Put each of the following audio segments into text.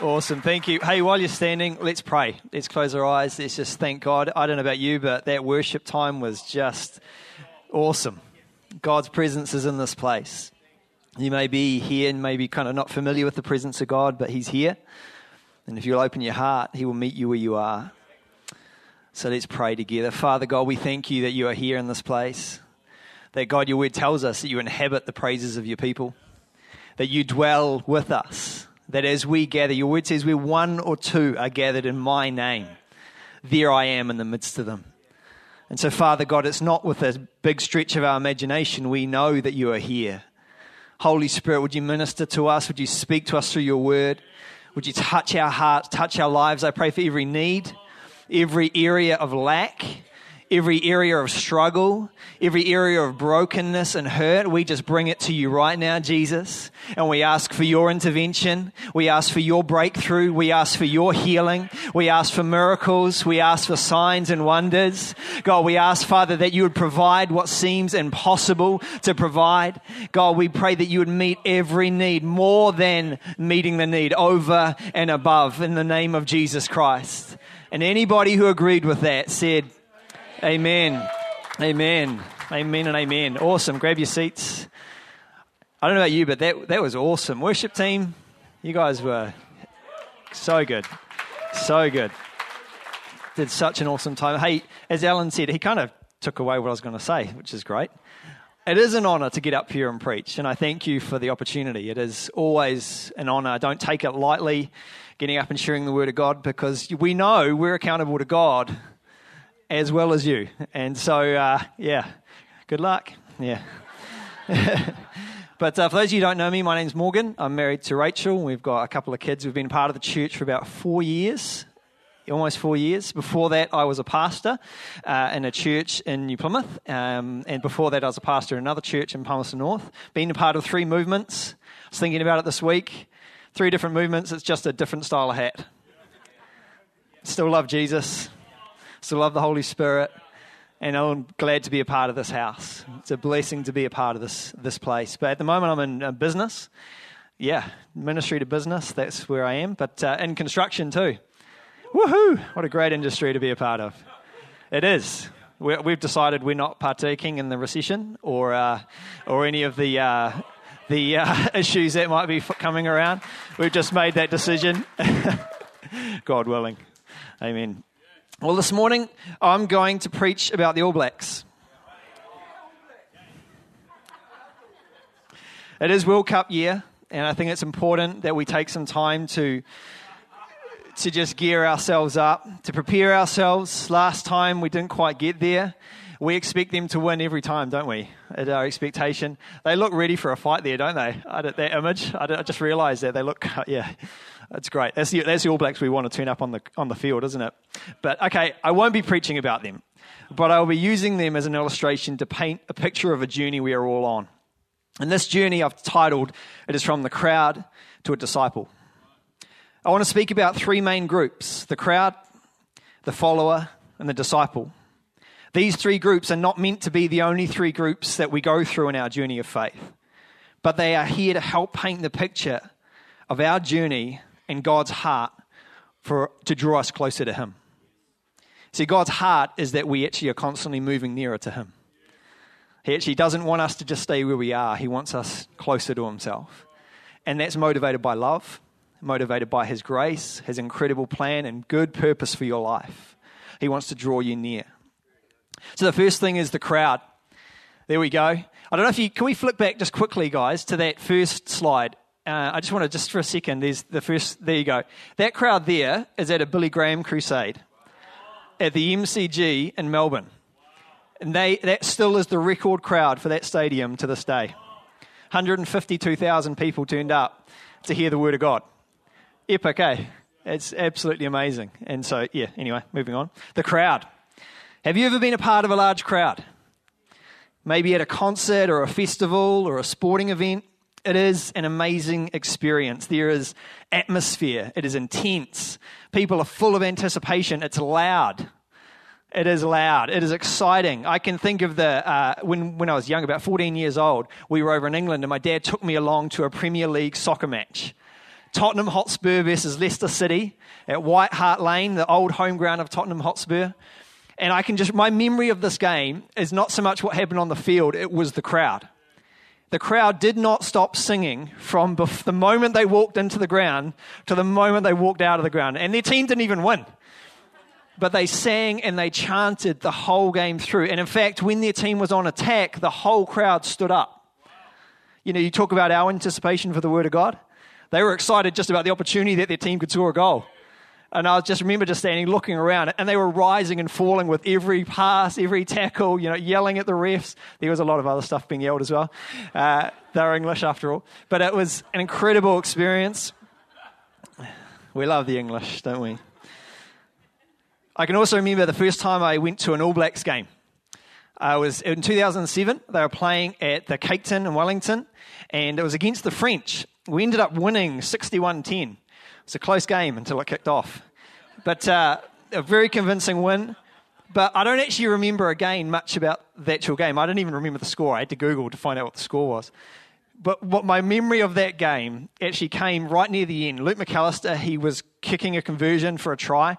Awesome. Thank you. Hey, while you're standing, let's pray. Let's close our eyes. Let's just thank God. I don't know about you, but that worship time was just awesome. God's presence is in this place. You may be here and maybe kind of not familiar with the presence of God, but He's here. And if you'll open your heart, He will meet you where you are. So let's pray together. Father God, we thank you that you are here in this place. That God, your word tells us that you inhabit the praises of your people, that you dwell with us that as we gather, your word says where one or two are gathered in my name, there I am in the midst of them. And so, Father God, it's not with a big stretch of our imagination. We know that you are here. Holy Spirit, would you minister to us? Would you speak to us through your word? Would you touch our hearts, touch our lives? I pray for every need, every area of lack, every area of struggle, every area of brokenness and hurt, we just bring it to you right now, Jesus. And we ask for your intervention. We ask for your breakthrough. We ask for your healing. We ask for miracles. We ask for signs and wonders. God, we ask, Father, that you would provide what seems impossible to provide. God, we pray that you would meet every need more than meeting the need over and above in the name of Jesus Christ. And anybody who agreed with that said, Amen. Amen. Amen and amen. Awesome. Grab your seats. I don't know about you, but that, that was awesome. Worship team, you guys were so good. So good. Did such an awesome time. Hey, as Alan said, he kind of took away what I was going to say, which is great. It is an honor to get up here and preach, and I thank you for the opportunity. It is always an honor. Don't take it lightly, getting up and sharing the word of God, because we know we're accountable to God as well as you. And so, uh, yeah, good luck. Yeah. but uh, for those of you who don't know me, my name's Morgan. I'm married to Rachel. We've got a couple of kids. We've been part of the church for about four years. Almost four years. Before that, I was a pastor uh, in a church in New Plymouth. Um, and before that, I was a pastor in another church in Palmerston North. Been a part of three movements. I was thinking about it this week. Three different movements. It's just a different style of hat. Still love Jesus Still love the Holy Spirit. And I'm glad to be a part of this house. It's a blessing to be a part of this, this place. But at the moment, I'm in uh, business. Yeah, ministry to business, that's where I am. But uh, in construction too. Woohoo! What a great industry to be a part of. It is. we have decided we're not partaking in the recession or, uh, or any of the, uh, the uh, issues that might be coming around. We've just made that decision. God willing. Amen. Well, this morning I'm going to preach about the All Blacks. It is World Cup year, and I think it's important that we take some time to to just gear ourselves up, to prepare ourselves. Last time we didn't quite get there. We expect them to win every time, don't we? At our expectation, they look ready for a fight there, don't they? that image, I just realised that they look, yeah. That's great. That's the, that's the All Blacks we want to turn up on the, on the field, isn't it? But okay, I won't be preaching about them, but I'll be using them as an illustration to paint a picture of a journey we are all on. And this journey I've titled, It is from the crowd to a disciple. I want to speak about three main groups the crowd, the follower, and the disciple. These three groups are not meant to be the only three groups that we go through in our journey of faith, but they are here to help paint the picture of our journey and God's heart for, to draw us closer to Him. See, God's heart is that we actually are constantly moving nearer to Him. He actually doesn't want us to just stay where we are, He wants us closer to Himself. And that's motivated by love, motivated by His grace, His incredible plan, and good purpose for your life. He wants to draw you near. So the first thing is the crowd. There we go. I don't know if you can we flick back just quickly, guys, to that first slide uh, I just want to, just for a second, there's the first, there you go. That crowd there is at a Billy Graham crusade at the MCG in Melbourne. And they, that still is the record crowd for that stadium to this day. 152,000 people turned up to hear the word of God. Epic, eh? It's absolutely amazing. And so, yeah, anyway, moving on. The crowd. Have you ever been a part of a large crowd? Maybe at a concert or a festival or a sporting event? It is an amazing experience. There is atmosphere. It is intense. People are full of anticipation. It's loud. It is loud. It is exciting. I can think of the uh, when when I was young, about 14 years old, we were over in England, and my dad took me along to a Premier League soccer match Tottenham Hotspur versus Leicester City at White Hart Lane, the old home ground of Tottenham Hotspur. And I can just, my memory of this game is not so much what happened on the field, it was the crowd. The crowd did not stop singing from the moment they walked into the ground to the moment they walked out of the ground. And their team didn't even win. But they sang and they chanted the whole game through. And in fact, when their team was on attack, the whole crowd stood up. You know, you talk about our anticipation for the Word of God. They were excited just about the opportunity that their team could score a goal. And I just remember just standing looking around, and they were rising and falling with every pass, every tackle, you know, yelling at the refs. There was a lot of other stuff being yelled as well. Uh, they're English after all. But it was an incredible experience. We love the English, don't we? I can also remember the first time I went to an All Blacks game. I was in 2007. They were playing at the Cake Tin in Wellington, and it was against the French. We ended up winning 61 10. It's a close game until it kicked off. But uh, a very convincing win. But I don't actually remember again much about the actual game. I didn't even remember the score. I had to Google to find out what the score was. But what my memory of that game actually came right near the end. Luke McAlister, he was kicking a conversion for a try,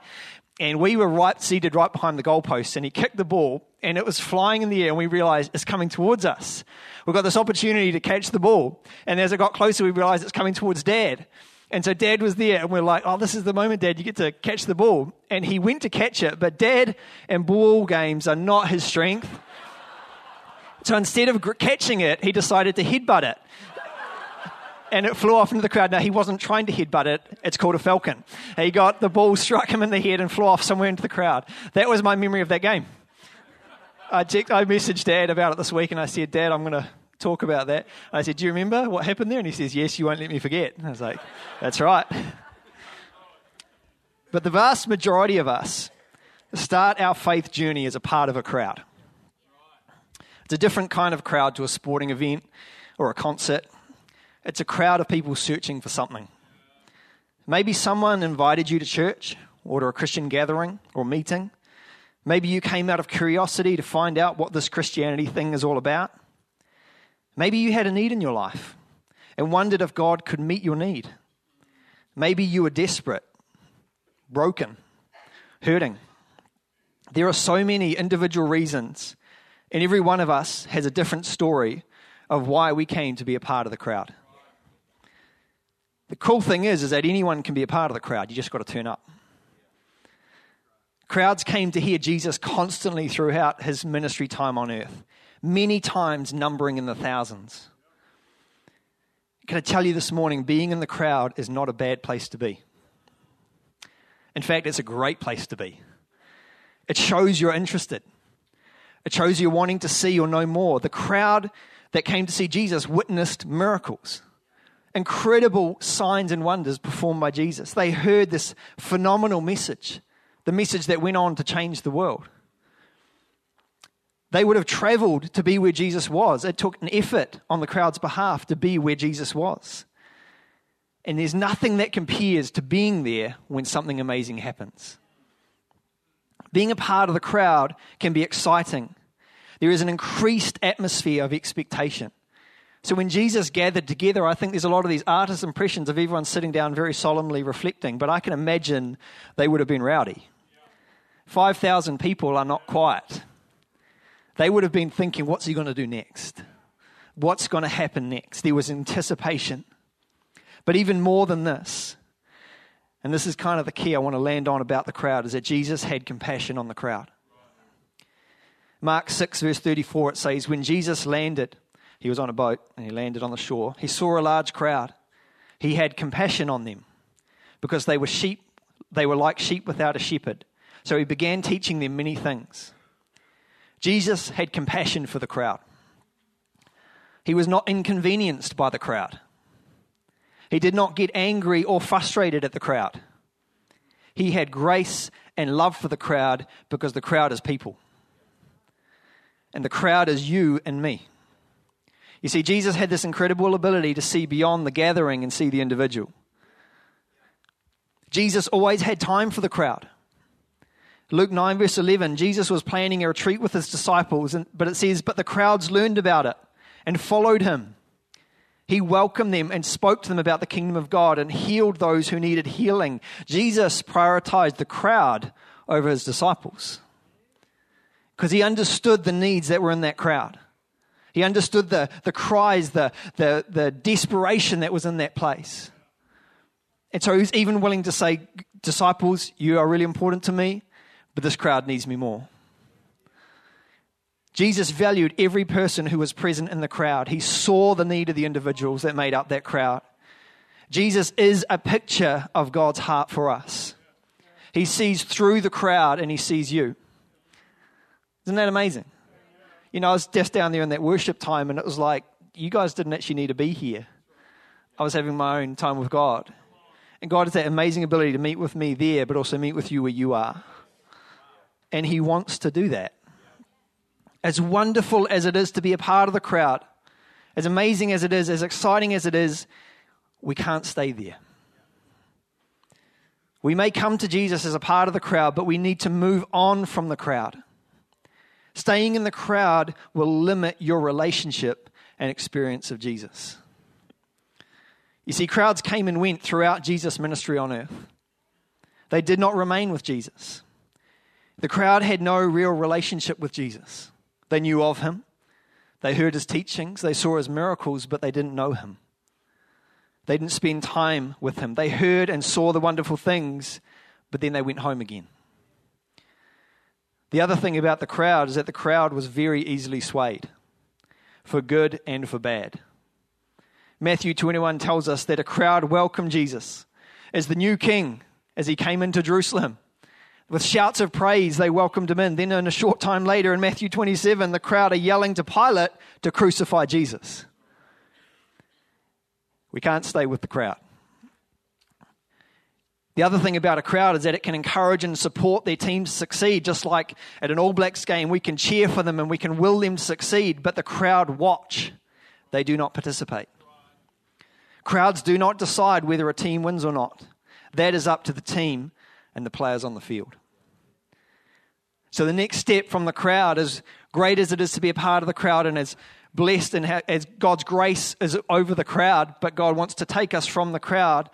and we were right seated right behind the goalpost, and he kicked the ball, and it was flying in the air, and we realized it's coming towards us. We've got this opportunity to catch the ball, and as it got closer, we realized it's coming towards Dad. And so dad was there, and we're like, oh, this is the moment, dad, you get to catch the ball. And he went to catch it, but dad and ball games are not his strength. So instead of catching it, he decided to headbutt it. And it flew off into the crowd. Now, he wasn't trying to headbutt it. It's called a falcon. He got the ball, struck him in the head, and flew off somewhere into the crowd. That was my memory of that game. I, checked, I messaged Dad about it this week, and I said, Dad, I'm going to talk about that. I said, Do you remember what happened there? And he says, Yes, you won't let me forget. And I was like, That's right. But the vast majority of us start our faith journey as a part of a crowd. It's a different kind of crowd to a sporting event or a concert. It's a crowd of people searching for something. Maybe someone invited you to church or to a Christian gathering or meeting. Maybe you came out of curiosity to find out what this Christianity thing is all about. Maybe you had a need in your life and wondered if God could meet your need. Maybe you were desperate, broken, hurting. There are so many individual reasons, and every one of us has a different story of why we came to be a part of the crowd. The cool thing is, is that anyone can be a part of the crowd. You just got to turn up. Crowds came to hear Jesus constantly throughout his ministry time on earth many times numbering in the thousands. Can I tell you this morning, being in the crowd is not a bad place to be. In fact, it's a great place to be. It shows you're interested, it shows you're wanting to see or know more. The crowd that came to see Jesus witnessed miracles, incredible signs and wonders performed by Jesus. They heard this phenomenal message, the message that went on to change the world. They would have traveled to be where Jesus was. It took an effort on the crowd's behalf to be where Jesus was. And there's nothing that compares to being there when something amazing happens. Being a part of the crowd can be exciting. There is an increased atmosphere of expectation. So when Jesus gathered together, I think there's a lot of these artist impressions of everyone sitting down very solemnly reflecting, but I can imagine they would have been rowdy. 5,000 people are not quiet. They would have been thinking, what's he going to do next? What's going to happen next? There was anticipation. But even more than this, and this is kind of the key I want to land on about the crowd, is that Jesus had compassion on the crowd. Mark 6, verse 34, it says, When Jesus landed, he was on a boat and he landed on the shore, he saw a large crowd. He had compassion on them because they were sheep, they were like sheep without a shepherd. So he began teaching them many things. Jesus had compassion for the crowd. He was not inconvenienced by the crowd. He did not get angry or frustrated at the crowd. He had grace and love for the crowd because the crowd is people. And the crowd is you and me. You see, Jesus had this incredible ability to see beyond the gathering and see the individual. Jesus always had time for the crowd. Luke 9, verse 11, Jesus was planning a retreat with his disciples, but it says, But the crowds learned about it and followed him. He welcomed them and spoke to them about the kingdom of God and healed those who needed healing. Jesus prioritized the crowd over his disciples because he understood the needs that were in that crowd. He understood the, the cries, the, the, the desperation that was in that place. And so he was even willing to say, Disciples, you are really important to me, but this crowd needs me more. Jesus valued every person who was present in the crowd. He saw the need of the individuals that made up that crowd. Jesus is a picture of God's heart for us. He sees through the crowd and he sees you. Isn't that amazing? You know, I was just down there in that worship time and it was like, you guys didn't actually need to be here. I was having my own time with God. And God has that amazing ability to meet with me there, but also meet with you where you are. And He wants to do that as wonderful as it is to be a part of the crowd, as amazing as it is, as exciting as it is, we can't stay there. We may come to Jesus as a part of the crowd, but we need to move on from the crowd. Staying in the crowd will limit your relationship and experience of Jesus. You see, crowds came and went throughout Jesus' ministry on earth. They did not remain with Jesus. The crowd had no real relationship with Jesus. They knew of him, they heard his teachings, they saw his miracles, but they didn't know him. They didn't spend time with him. They heard and saw the wonderful things, but then they went home again. The other thing about the crowd is that the crowd was very easily swayed, for good and for bad. Matthew 21 tells us that a crowd welcomed Jesus as the new king as he came into Jerusalem. With shouts of praise, they welcomed him in. Then, in a short time later, in Matthew 27, the crowd are yelling to Pilate to crucify Jesus. We can't stay with the crowd. The other thing about a crowd is that it can encourage and support their team to succeed. Just like at an All Blacks game, we can cheer for them and we can will them to succeed, but the crowd watch. They do not participate. Crowds do not decide whether a team wins or not. That is up to the team and the players on the field. So the next step from the crowd, as great as it is to be a part of the crowd and as blessed and as God's grace is over the crowd, but God wants to take us from the crowd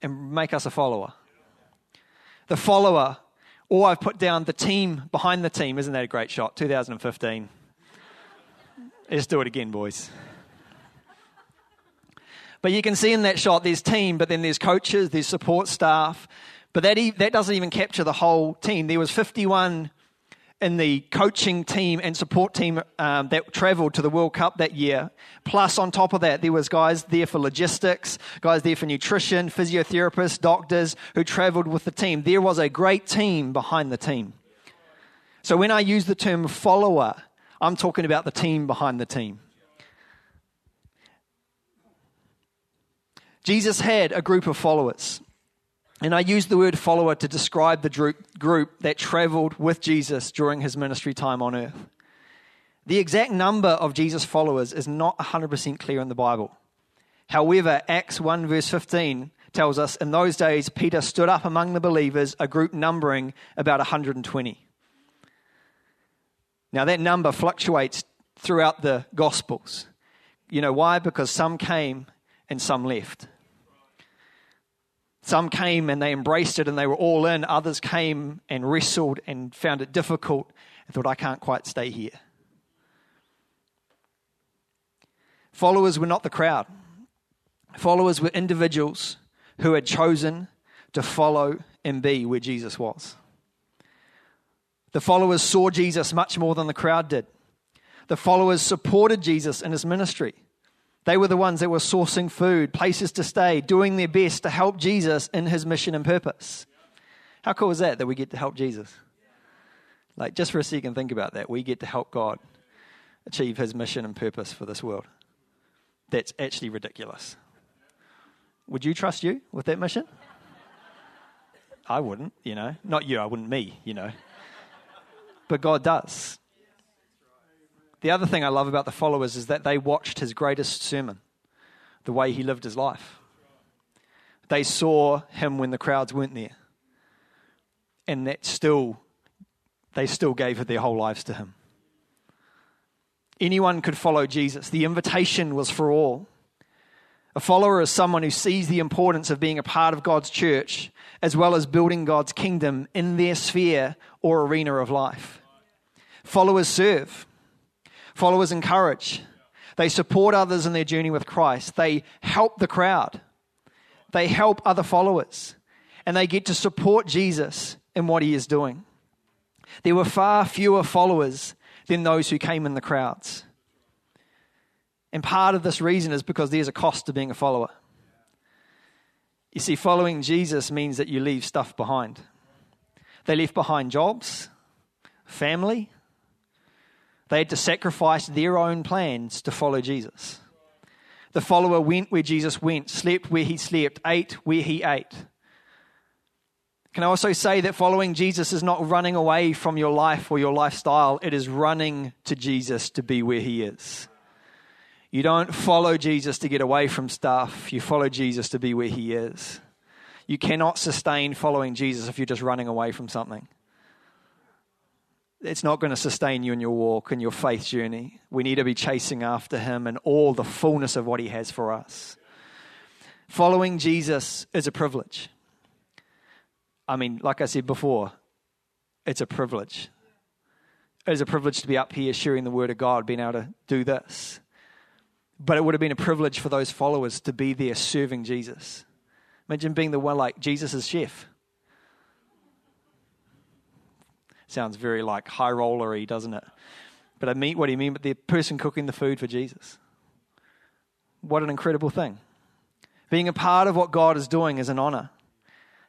and make us a follower. The follower, or I've put down the team behind the team. Isn't that a great shot? 2015. Let's do it again, boys. But you can see in that shot there's team, but then there's coaches, there's support staff, but that, that doesn't even capture the whole team. There was 51 in the coaching team and support team um, that travelled to the World Cup that year. Plus, on top of that, there was guys there for logistics, guys there for nutrition, physiotherapists, doctors who travelled with the team. There was a great team behind the team. So when I use the term follower, I'm talking about the team behind the team. Jesus had a group of followers. And I use the word follower to describe the group that traveled with Jesus during his ministry time on earth. The exact number of Jesus' followers is not 100% clear in the Bible. However, Acts 1, verse 15 tells us in those days, Peter stood up among the believers, a group numbering about 120. Now, that number fluctuates throughout the Gospels. You know why? Because some came and some left. Some came and they embraced it and they were all in. Others came and wrestled and found it difficult and thought, I can't quite stay here. Followers were not the crowd, followers were individuals who had chosen to follow and be where Jesus was. The followers saw Jesus much more than the crowd did. The followers supported Jesus in his ministry. They were the ones that were sourcing food, places to stay, doing their best to help Jesus in his mission and purpose. How cool is that that we get to help Jesus? Like, just for a second, think about that. We get to help God achieve his mission and purpose for this world. That's actually ridiculous. Would you trust you with that mission? I wouldn't, you know. Not you, I wouldn't me, you know. But God does. The other thing I love about the followers is that they watched his greatest sermon, the way he lived his life. They saw him when the crowds weren't there. And that still, they still gave their whole lives to him. Anyone could follow Jesus. The invitation was for all. A follower is someone who sees the importance of being a part of God's church as well as building God's kingdom in their sphere or arena of life. Followers serve, followers encourage, they support others in their journey with Christ, they help the crowd, they help other followers, and they get to support Jesus in what he is doing. There were far fewer followers than those who came in the crowds. And part of this reason is because there's a cost to being a follower. You see, following Jesus means that you leave stuff behind. They left behind jobs, family. They had to sacrifice their own plans to follow Jesus. The follower went where Jesus went, slept where he slept, ate where he ate. Can I also say that following Jesus is not running away from your life or your lifestyle, it is running to Jesus to be where he is. You don't follow Jesus to get away from stuff, you follow Jesus to be where he is. You cannot sustain following Jesus if you're just running away from something. It's not going to sustain you in your walk and your faith journey. We need to be chasing after him and all the fullness of what he has for us. Following Jesus is a privilege. I mean, like I said before, it's a privilege. It is a privilege to be up here sharing the word of God, being able to do this. But it would have been a privilege for those followers to be there serving Jesus. Imagine being the one like Jesus' chef. Sounds very like high rollery, doesn't it? But I mean what do you mean? But the person cooking the food for Jesus. What an incredible thing. Being a part of what God is doing is an honor.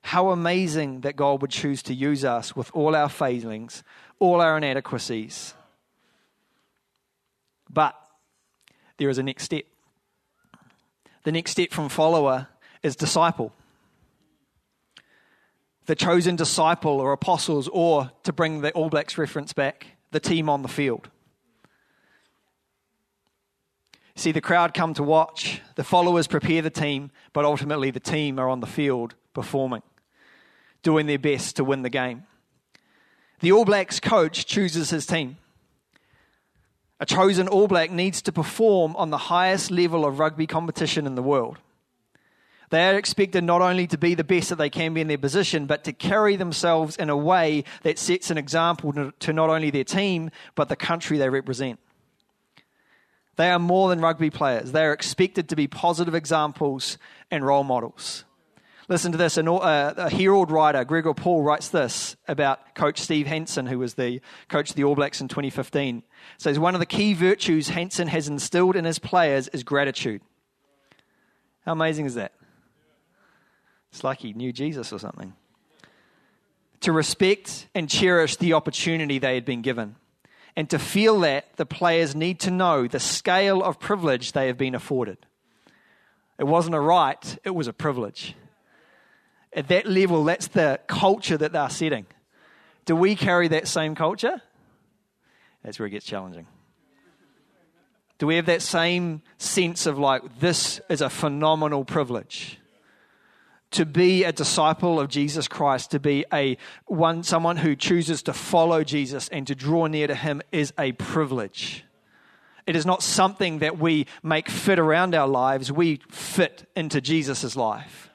How amazing that God would choose to use us with all our failings, all our inadequacies. But there is a next step. The next step from follower is disciple. The chosen disciple or apostles, or to bring the All Blacks reference back, the team on the field. See the crowd come to watch, the followers prepare the team, but ultimately the team are on the field performing, doing their best to win the game. The All Blacks coach chooses his team. A chosen All Black needs to perform on the highest level of rugby competition in the world. They are expected not only to be the best that they can be in their position, but to carry themselves in a way that sets an example to not only their team, but the country they represent. They are more than rugby players. They are expected to be positive examples and role models. Listen to this. Uh, a Herald writer, Gregor Paul, writes this about Coach Steve Hansen, who was the coach of the All Blacks in 2015. Says one of the key virtues Hansen has instilled in his players is gratitude. How amazing is that? It's like he knew Jesus or something. To respect and cherish the opportunity they had been given. And to feel that, the players need to know the scale of privilege they have been afforded. It wasn't a right, it was a privilege at that level, that's the culture that they're setting. Do we carry that same culture? That's where it gets challenging. Do we have that same sense of like, this is a phenomenal privilege? To be a disciple of Jesus Christ, to be a one someone who chooses to follow Jesus and to draw near to him is a privilege. It is not something that we make fit around our lives, we fit into Jesus' life.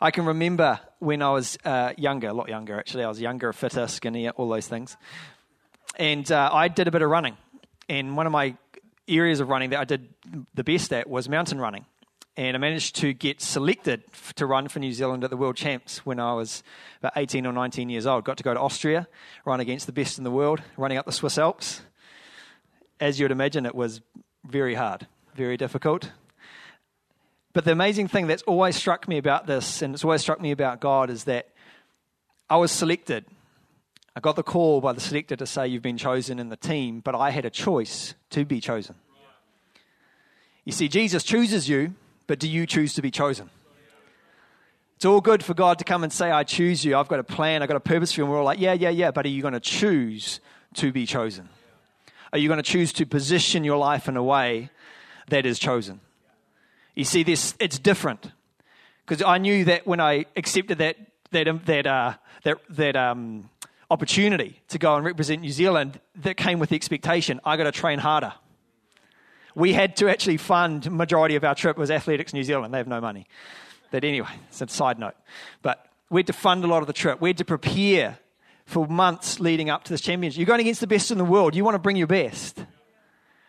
I can remember when I was uh, younger, a lot younger actually. I was younger, fitter, skinnier, all those things. And uh, I did a bit of running. And one of my areas of running that I did the best at was mountain running. And I managed to get selected to run for New Zealand at the World Champs when I was about 18 or 19 years old. Got to go to Austria, run against the best in the world, running up the Swiss Alps. As you would imagine, it was very hard, very difficult. But the amazing thing that's always struck me about this, and it's always struck me about God, is that I was selected. I got the call by the selector to say, You've been chosen in the team, but I had a choice to be chosen. You see, Jesus chooses you, but do you choose to be chosen? It's all good for God to come and say, I choose you. I've got a plan. I've got a purpose for you. And we're all like, yeah, yeah, yeah. But are you going to choose to be chosen? Are you going to choose to position your life in a way that is chosen? You see, this it's different because I knew that when I accepted that that um, that uh, that that um, opportunity to go and represent New Zealand, that came with the expectation I got to train harder. We had to actually fund majority of our trip was Athletics New Zealand. They have no money. But anyway, it's a side note. But we had to fund a lot of the trip. We had to prepare for months leading up to this championship. You're going against the best in the world. You want to bring your best.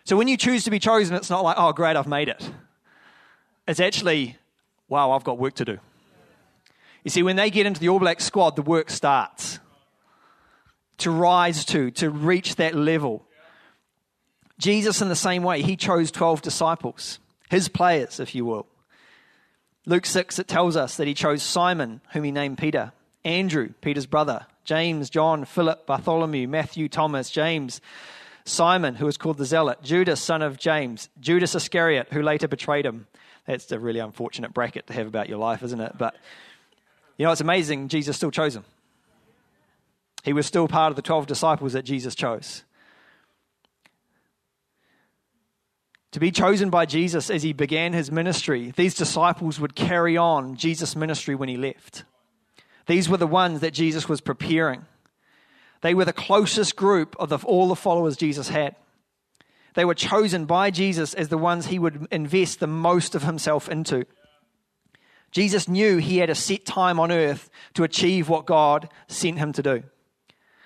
So when you choose to be chosen, it's not like, oh, great, I've made it. It's actually, wow, I've got work to do. You see, when they get into the All Black squad, the work starts to rise to, to reach that level. Jesus, in the same way, he chose 12 disciples, his players, if you will. Luke 6, it tells us that he chose Simon, whom he named Peter, Andrew, Peter's brother, James, John, Philip, Bartholomew, Matthew, Thomas, James, Simon, who was called the Zealot, Judas, son of James, Judas Iscariot, who later betrayed him. That's a really unfortunate bracket to have about your life, isn't it? But you know, it's amazing, Jesus still chose him. He was still part of the 12 disciples that Jesus chose. To be chosen by Jesus as he began his ministry, these disciples would carry on Jesus' ministry when he left. These were the ones that Jesus was preparing. They were the closest group of the, all the followers Jesus had. They were chosen by Jesus as the ones he would invest the most of himself into. Jesus knew he had a set time on earth to achieve what God sent him to do.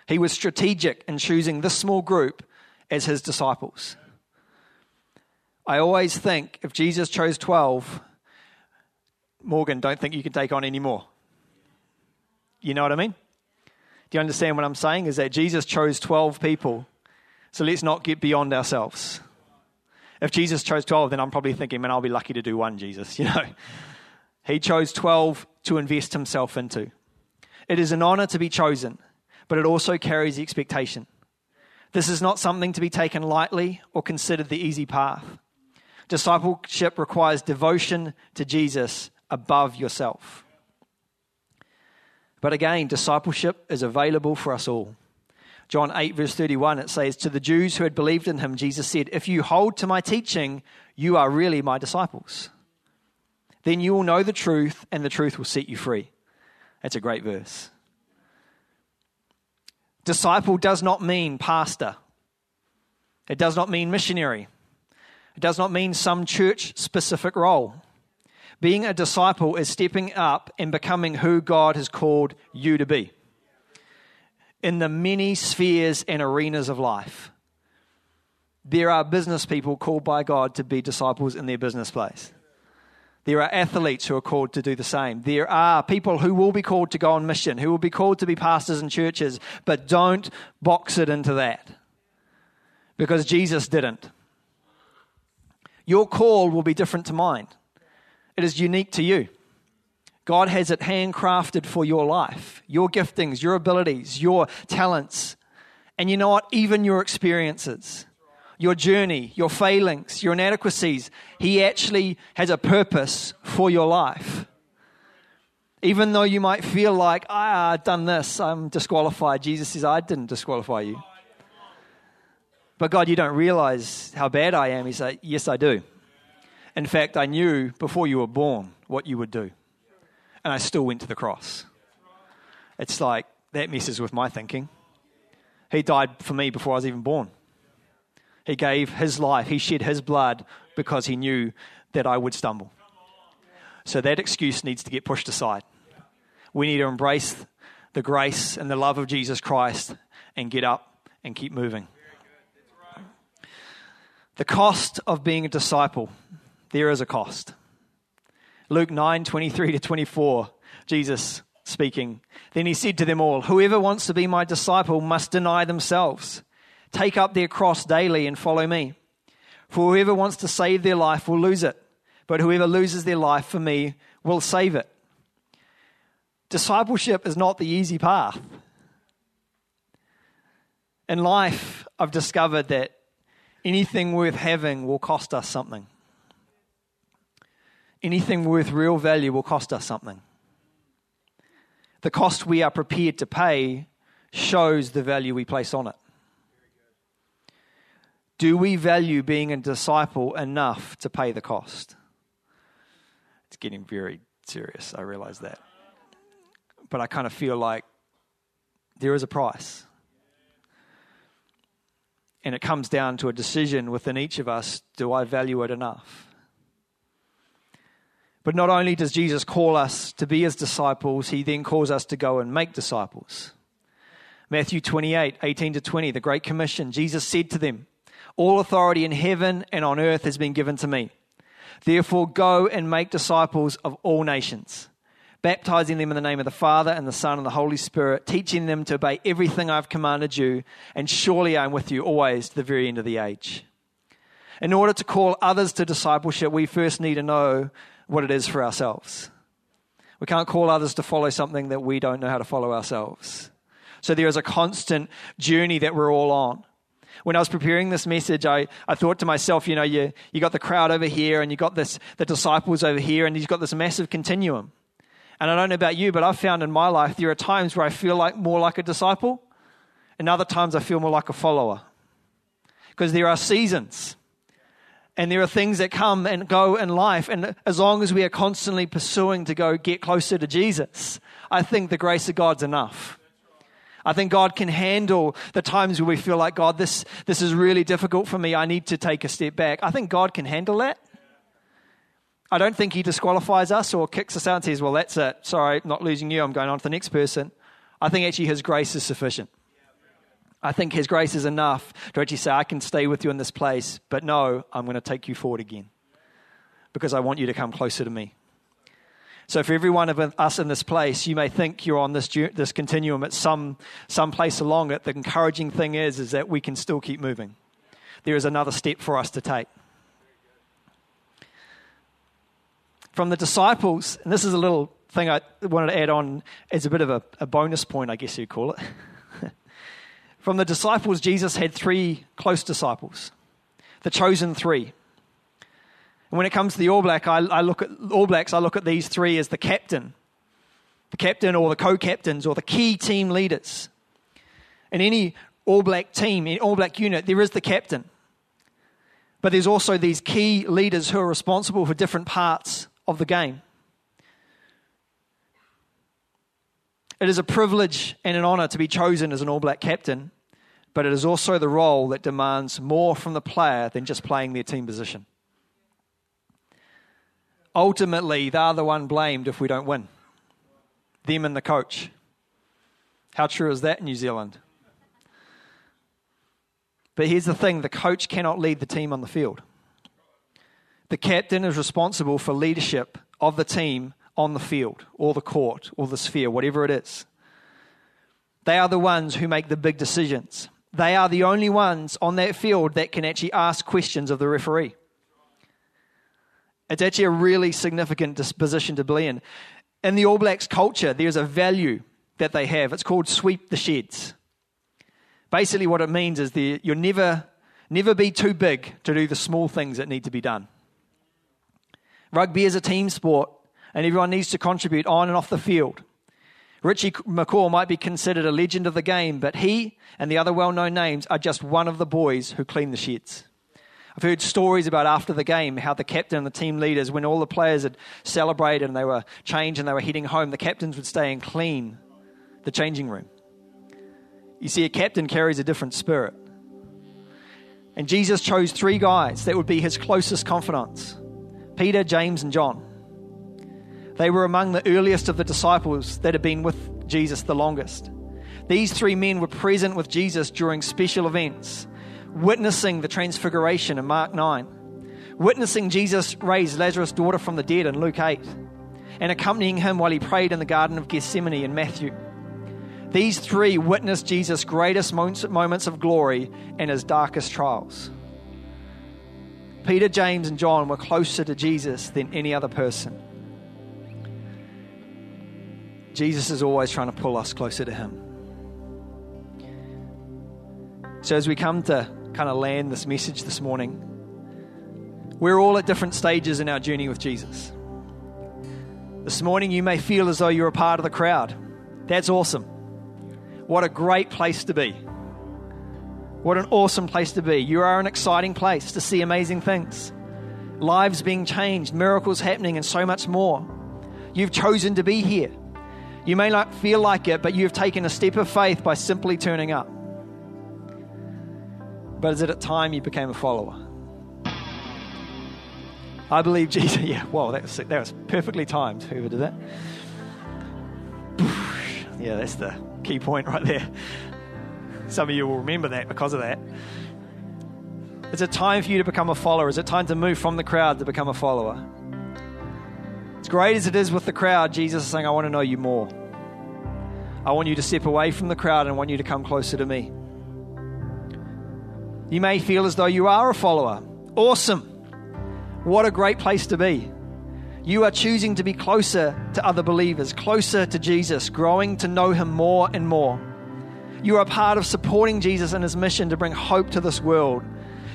He was strategic in choosing this small group as his disciples. I always think if Jesus chose 12, Morgan, don't think you can take on any more. You know what I mean? Do you understand what I'm saying? Is that Jesus chose 12 people. So let's not get beyond ourselves. If Jesus chose 12, then I'm probably thinking, man, I'll be lucky to do one, Jesus, you know. He chose 12 to invest himself into. It is an honor to be chosen but it also carries expectation. This is not something to be taken lightly or considered the easy path. Discipleship requires devotion to Jesus above yourself. But again, discipleship is available for us all. John 8, verse 31, it says, To the Jews who had believed in him, Jesus said, If you hold to my teaching, you are really my disciples. Then you will know the truth, and the truth will set you free. That's a great verse. Disciple does not mean pastor, it does not mean missionary, it does not mean some church specific role. Being a disciple is stepping up and becoming who God has called you to be in the many spheres and arenas of life. There are business people called by God to be disciples in their business place. There are athletes who are called to do the same. There are people who will be called to go on mission, who will be called to be pastors in churches, but don't box it into that because Jesus didn't. Your call will be different to mine, it is unique to you. God has it handcrafted for your life, your giftings, your abilities, your talents, and you know what? Even your experiences your journey, your failings, your inadequacies. He actually has a purpose for your life. Even though you might feel like, ah, I've done this, I'm disqualified, Jesus says, I didn't disqualify you. But God, you don't realize how bad I am. He said, Yes, I do. In fact, I knew before you were born what you would do. And I still went to the cross. It's like that messes with my thinking. He died for me before I was even born. He gave his life, he shed his blood because he knew that I would stumble. So that excuse needs to get pushed aside. We need to embrace the grace and the love of Jesus Christ and get up and keep moving. The cost of being a disciple. There is a cost. Luke 9 23 to 24, Jesus speaking. Then he said to them all, Whoever wants to be my disciple must deny themselves take up their cross daily and follow me. For whoever wants to save their life will lose it, but whoever loses their life for me will save it. Discipleship is not the easy path. In life, I've discovered that anything worth having will cost us something. Anything worth real value will cost us something. The cost we are prepared to pay shows the value we place on it. Do we value being a disciple enough to pay the cost? It's getting very serious, I realize that. But I kind of feel like there is a price. And it comes down to a decision within each of us do I value it enough? But not only does Jesus call us to be his disciples, he then calls us to go and make disciples. Matthew 28 18 to 20, the Great Commission, Jesus said to them, All authority in heaven and on earth has been given to me. Therefore, go and make disciples of all nations baptizing them in the name of the Father and the Son and the Holy Spirit, teaching them to obey everything I've commanded you, and surely I'm with you always to the very end of the age. In order to call others to discipleship, we first need to know what it is for ourselves. We can't call others to follow something that we don't know how to follow ourselves. So there is a constant journey that we're all on. When I was preparing this message, I, I thought to myself, you know, you, you got the crowd over here and you got this, the disciples over here, and you've got this massive continuum. And I don't know about you, but I've found in my life there are times where I feel like more like a disciple, and other times I feel more like a follower. Because there are seasons. And there are things that come and go in life. And as long as we are constantly pursuing to go get closer to Jesus, I think the grace of God's enough. I think God can handle the times where we feel like, God, this, this is really difficult for me. I need to take a step back. I think God can handle that. I don't think he disqualifies us or kicks us out and says, well, that's it. Sorry, not losing you. I'm going on to the next person. I think actually his grace is sufficient. I think his grace is enough to actually say, I can stay with you in this place, but no, I'm going to take you forward again because I want you to come closer to me. So, for every one of us in this place, you may think you're on this, this continuum at some, some place along it. The encouraging thing is, is that we can still keep moving. There is another step for us to take. From the disciples, and this is a little thing I wanted to add on as a bit of a, a bonus point, I guess you'd call it. from the disciples, Jesus had three close disciples, the chosen three. And when it comes to the All Black, I, I look at All Blacks, I look at these three as the captain, the captain or the co-captains or the key team leaders. In any All Black team, in All Black unit, there is the captain. But there's also these key leaders who are responsible for different parts of the game. It is a privilege and an honor to be chosen as an All Black captain, but it is also the role that demands more from the player than just playing their team position. Ultimately, they are the one blamed if we don't win. Them and the coach. How true is that in New Zealand? But here's the thing the coach cannot lead the team on the field. The captain is responsible for leadership of the team on the field or the court or the sphere, whatever it is. They are the ones who make the big decisions. They are the only ones on that field that can actually ask questions of the referee. It's actually a really significant disposition to be in. In the All Blacks culture, there's a value that they have. It's called sweep the sheds. Basically, what it means is you'll never, never be too big to do the small things that need to be done. Rugby is a team sport, and everyone needs to contribute on and off the field. Richie McCaw might be considered a legend of the game, but he and the other well known names are just one of the boys who clean the sheds. I've heard stories about after the game how the captain and the team leaders, when all the players had celebrated and they were changed and they were heading home, the captains would stay and clean the changing room. You see, a captain carries a different spirit. And Jesus chose three guys that would be his closest confidants. Peter, James, and John. They were among the earliest of the disciples that had been with Jesus the longest. These three men were present with Jesus during special events, witnessing the transfiguration in Mark 9, witnessing Jesus raise Lazarus' daughter from the dead in Luke 8, and accompanying him while he prayed in the Garden of Gethsemane in Matthew. These three witnessed Jesus' greatest moments of glory and his darkest trials. Peter, James, and John were closer to Jesus than any other person. Jesus is always trying to pull us closer to Him. So, as we come to kind of land this message this morning, we're all at different stages in our journey with Jesus. This morning, you may feel as though you're a part of the crowd. That's awesome. What a great place to be. What an awesome place to be. You are an exciting place to see amazing things. Lives being changed, miracles happening, and so much more. You've chosen to be here. You may not feel like it, but you've taken a step of faith by simply turning up. But is it at time you became a follower? I believe Jesus. Yeah, well, that was, that was perfectly timed. Whoever did that. Yeah, that's the key point right there. Some of you will remember that because of that. Is it time for you to become a follower? Is it time to move from the crowd to become a follower? As great as it is with the crowd, Jesus is saying, I want to know you more. I want you to step away from the crowd and I want you to come closer to me. You may feel as though you are a follower. Awesome. What a great place to be. You are choosing to be closer to other believers, closer to Jesus, growing to know him more and more. You are a part of supporting Jesus and his mission to bring hope to this world.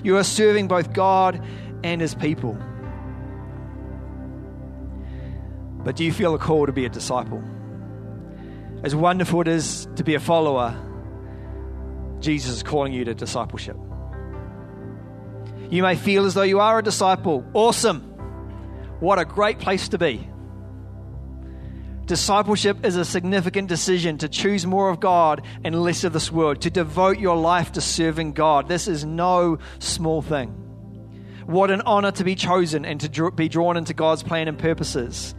You are serving both God and his people. But do you feel a call to be a disciple? As wonderful it is to be a follower, Jesus is calling you to discipleship. You may feel as though you are a disciple. Awesome. What a great place to be. Discipleship is a significant decision to choose more of God and less of this world, to devote your life to serving God. This is no small thing. What an honor to be chosen and to be drawn into God's plan and purposes.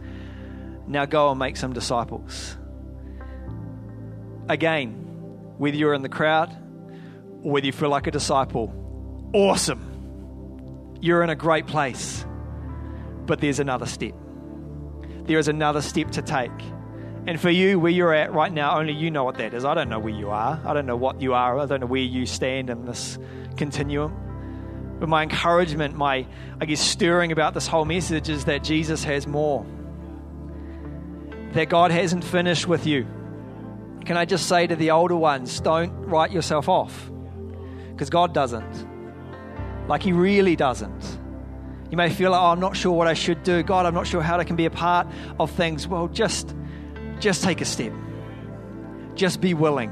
Now go and make some disciples. Again, whether you're in the crowd or whether you feel like a disciple, awesome. You're in a great place. But there's another step there is another step to take. And for you, where you're at right now, only you know what that is. I don't know where you are. I don't know what you are. I don't know where you stand in this continuum. But my encouragement, my, I guess, stirring about this whole message is that Jesus has more. That God hasn't finished with you. Can I just say to the older ones, don't write yourself off? Because God doesn't. Like, He really doesn't. You may feel like, oh, I'm not sure what I should do. God, I'm not sure how I can be a part of things. Well, just, just take a step. Just be willing.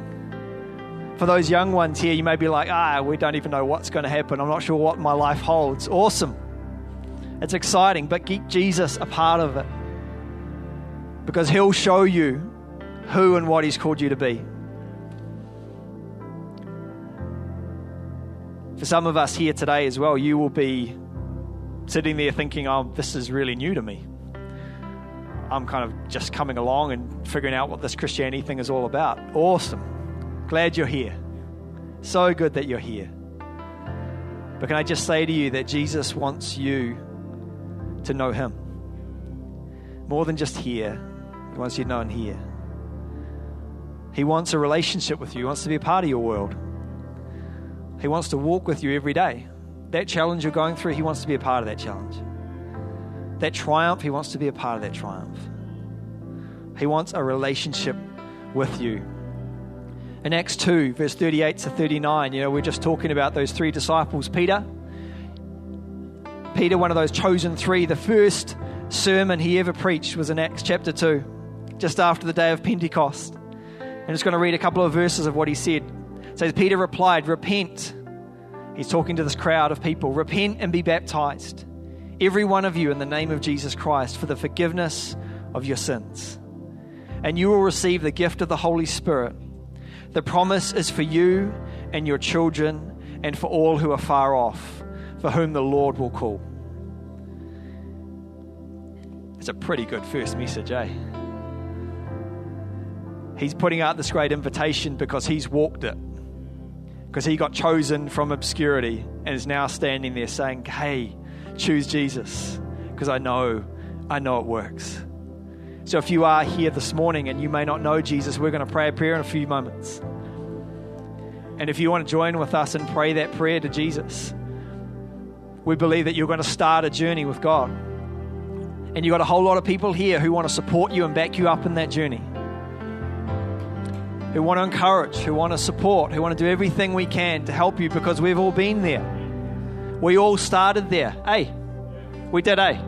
For those young ones here, you may be like, ah, we don't even know what's going to happen. I'm not sure what my life holds. Awesome. It's exciting, but keep Jesus a part of it. Because he'll show you who and what he's called you to be. For some of us here today as well, you will be sitting there thinking, oh, this is really new to me. I'm kind of just coming along and figuring out what this Christianity thing is all about. Awesome. Glad you're here. So good that you're here. But can I just say to you that Jesus wants you to know Him? More than just here, He wants you to know and hear. He wants a relationship with you, He wants to be a part of your world. He wants to walk with you every day that challenge you're going through, He wants to be a part of that challenge. That triumph, He wants to be a part of that triumph. He wants a relationship with you. In Acts 2, verse 38 to 39, you know, we're just talking about those three disciples. Peter, Peter, one of those chosen three, the first sermon he ever preached was in Acts chapter 2, just after the day of Pentecost. I'm just going to read a couple of verses of what he said. It says, Peter replied, Repent He's talking to this crowd of people repent and be baptized, every one of you, in the name of Jesus Christ, for the forgiveness of your sins. And you will receive the gift of the Holy Spirit. The promise is for you and your children and for all who are far off, for whom the Lord will call. It's a pretty good first message, eh? He's putting out this great invitation because he's walked it because he got chosen from obscurity and is now standing there saying, Hey, choose Jesus because I know, I know it works. So if you are here this morning and you may not know Jesus, we're going to pray a prayer in a few moments. And if you want to join with us and pray that prayer to Jesus, we believe that you're going to start a journey with God. And you've got a whole lot of people here who want to support you and back you up in that journey who want to encourage, who want to support, who want to do everything we can to help you because we've all been there. We all started there. Hey, we did, eh?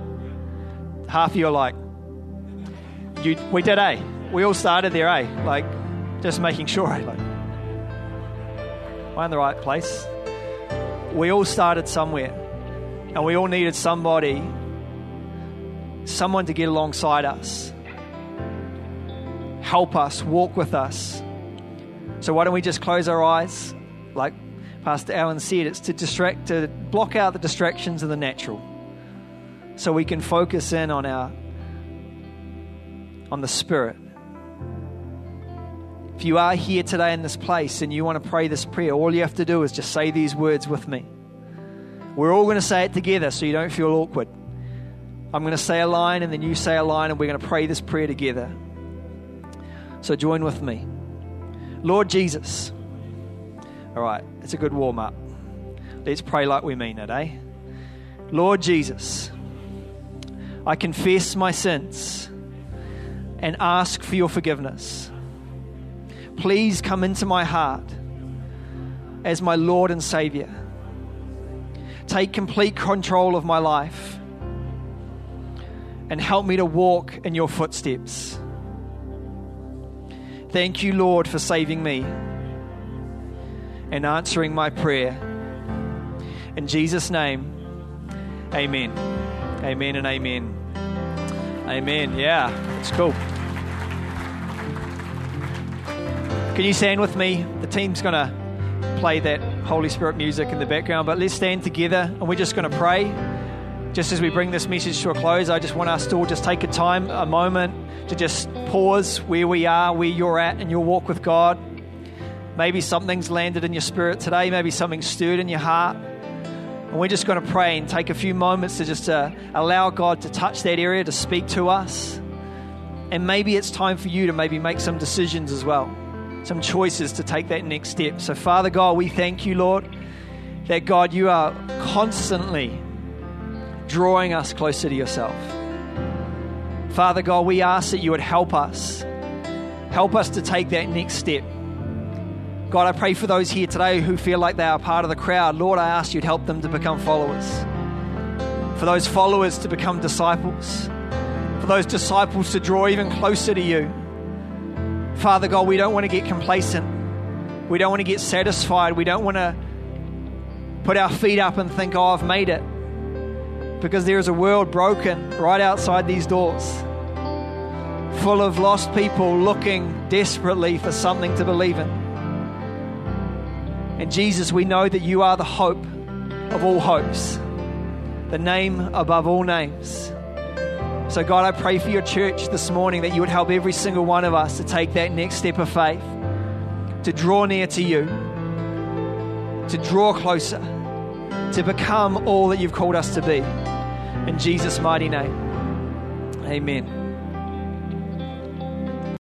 Half of you are like, you, we did, eh? We all started there, eh? Like, just making sure, eh? Like, am I in the right place? We all started somewhere, and we all needed somebody, someone to get alongside us, help us, walk with us so, why don't we just close our eyes? Like Pastor Alan said, it's to distract, to block out the distractions of the natural, so we can focus in on our, on the Spirit. If you are here today in this place and you want to pray this prayer, all you have to do is just say these words with me. We're all going to say it together so you don't feel awkward. I'm going to say a line and then you say a line and we're going to pray this prayer together. So join with me. Lord Jesus. All right, it's a good warm up. Let's pray like we mean it, eh? Lord Jesus, I confess my sins and ask for your forgiveness. Please come into my heart as my Lord and Savior. Take complete control of my life and help me to walk in your footsteps. Thank you, Lord, for saving me and answering my prayer. In Jesus' name, amen. Amen and amen. Amen. Yeah, it's cool. Can you stand with me? The team's going to play that Holy Spirit music in the background, but let's stand together and we're just going to pray. Just as we bring this message to a close, I just want us to all just take a time, a moment to just pause where we are, where you're at in your walk with God. Maybe something's landed in your spirit today, maybe something's stirred in your heart. And we're just going to pray and take a few moments to just uh, allow God to touch that area, to speak to us. And maybe it's time for you to maybe make some decisions as well some choices to take that next step. So, Father God, we thank you, Lord, that God, you are constantly drawing us closer to yourself. Father God, we ask that you would help us. Help us to take that next step. God, I pray for those here today who feel like they are part of the crowd. Lord, I ask you to help them to become followers. For those followers to become disciples. For those disciples to draw even closer to you. Father God, we don't want to get complacent. We don't want to get satisfied. We don't want to put our feet up and think, oh, I've made it. Because there is a world broken right outside these doors, full of lost people looking desperately for something to believe in. And Jesus, we know that you are the hope of all hopes, the name above all names. So, God, I pray for your church this morning that you would help every single one of us to take that next step of faith, to draw near to you, to draw closer, to become all that you've called us to be. In Jesus' mighty name, amen.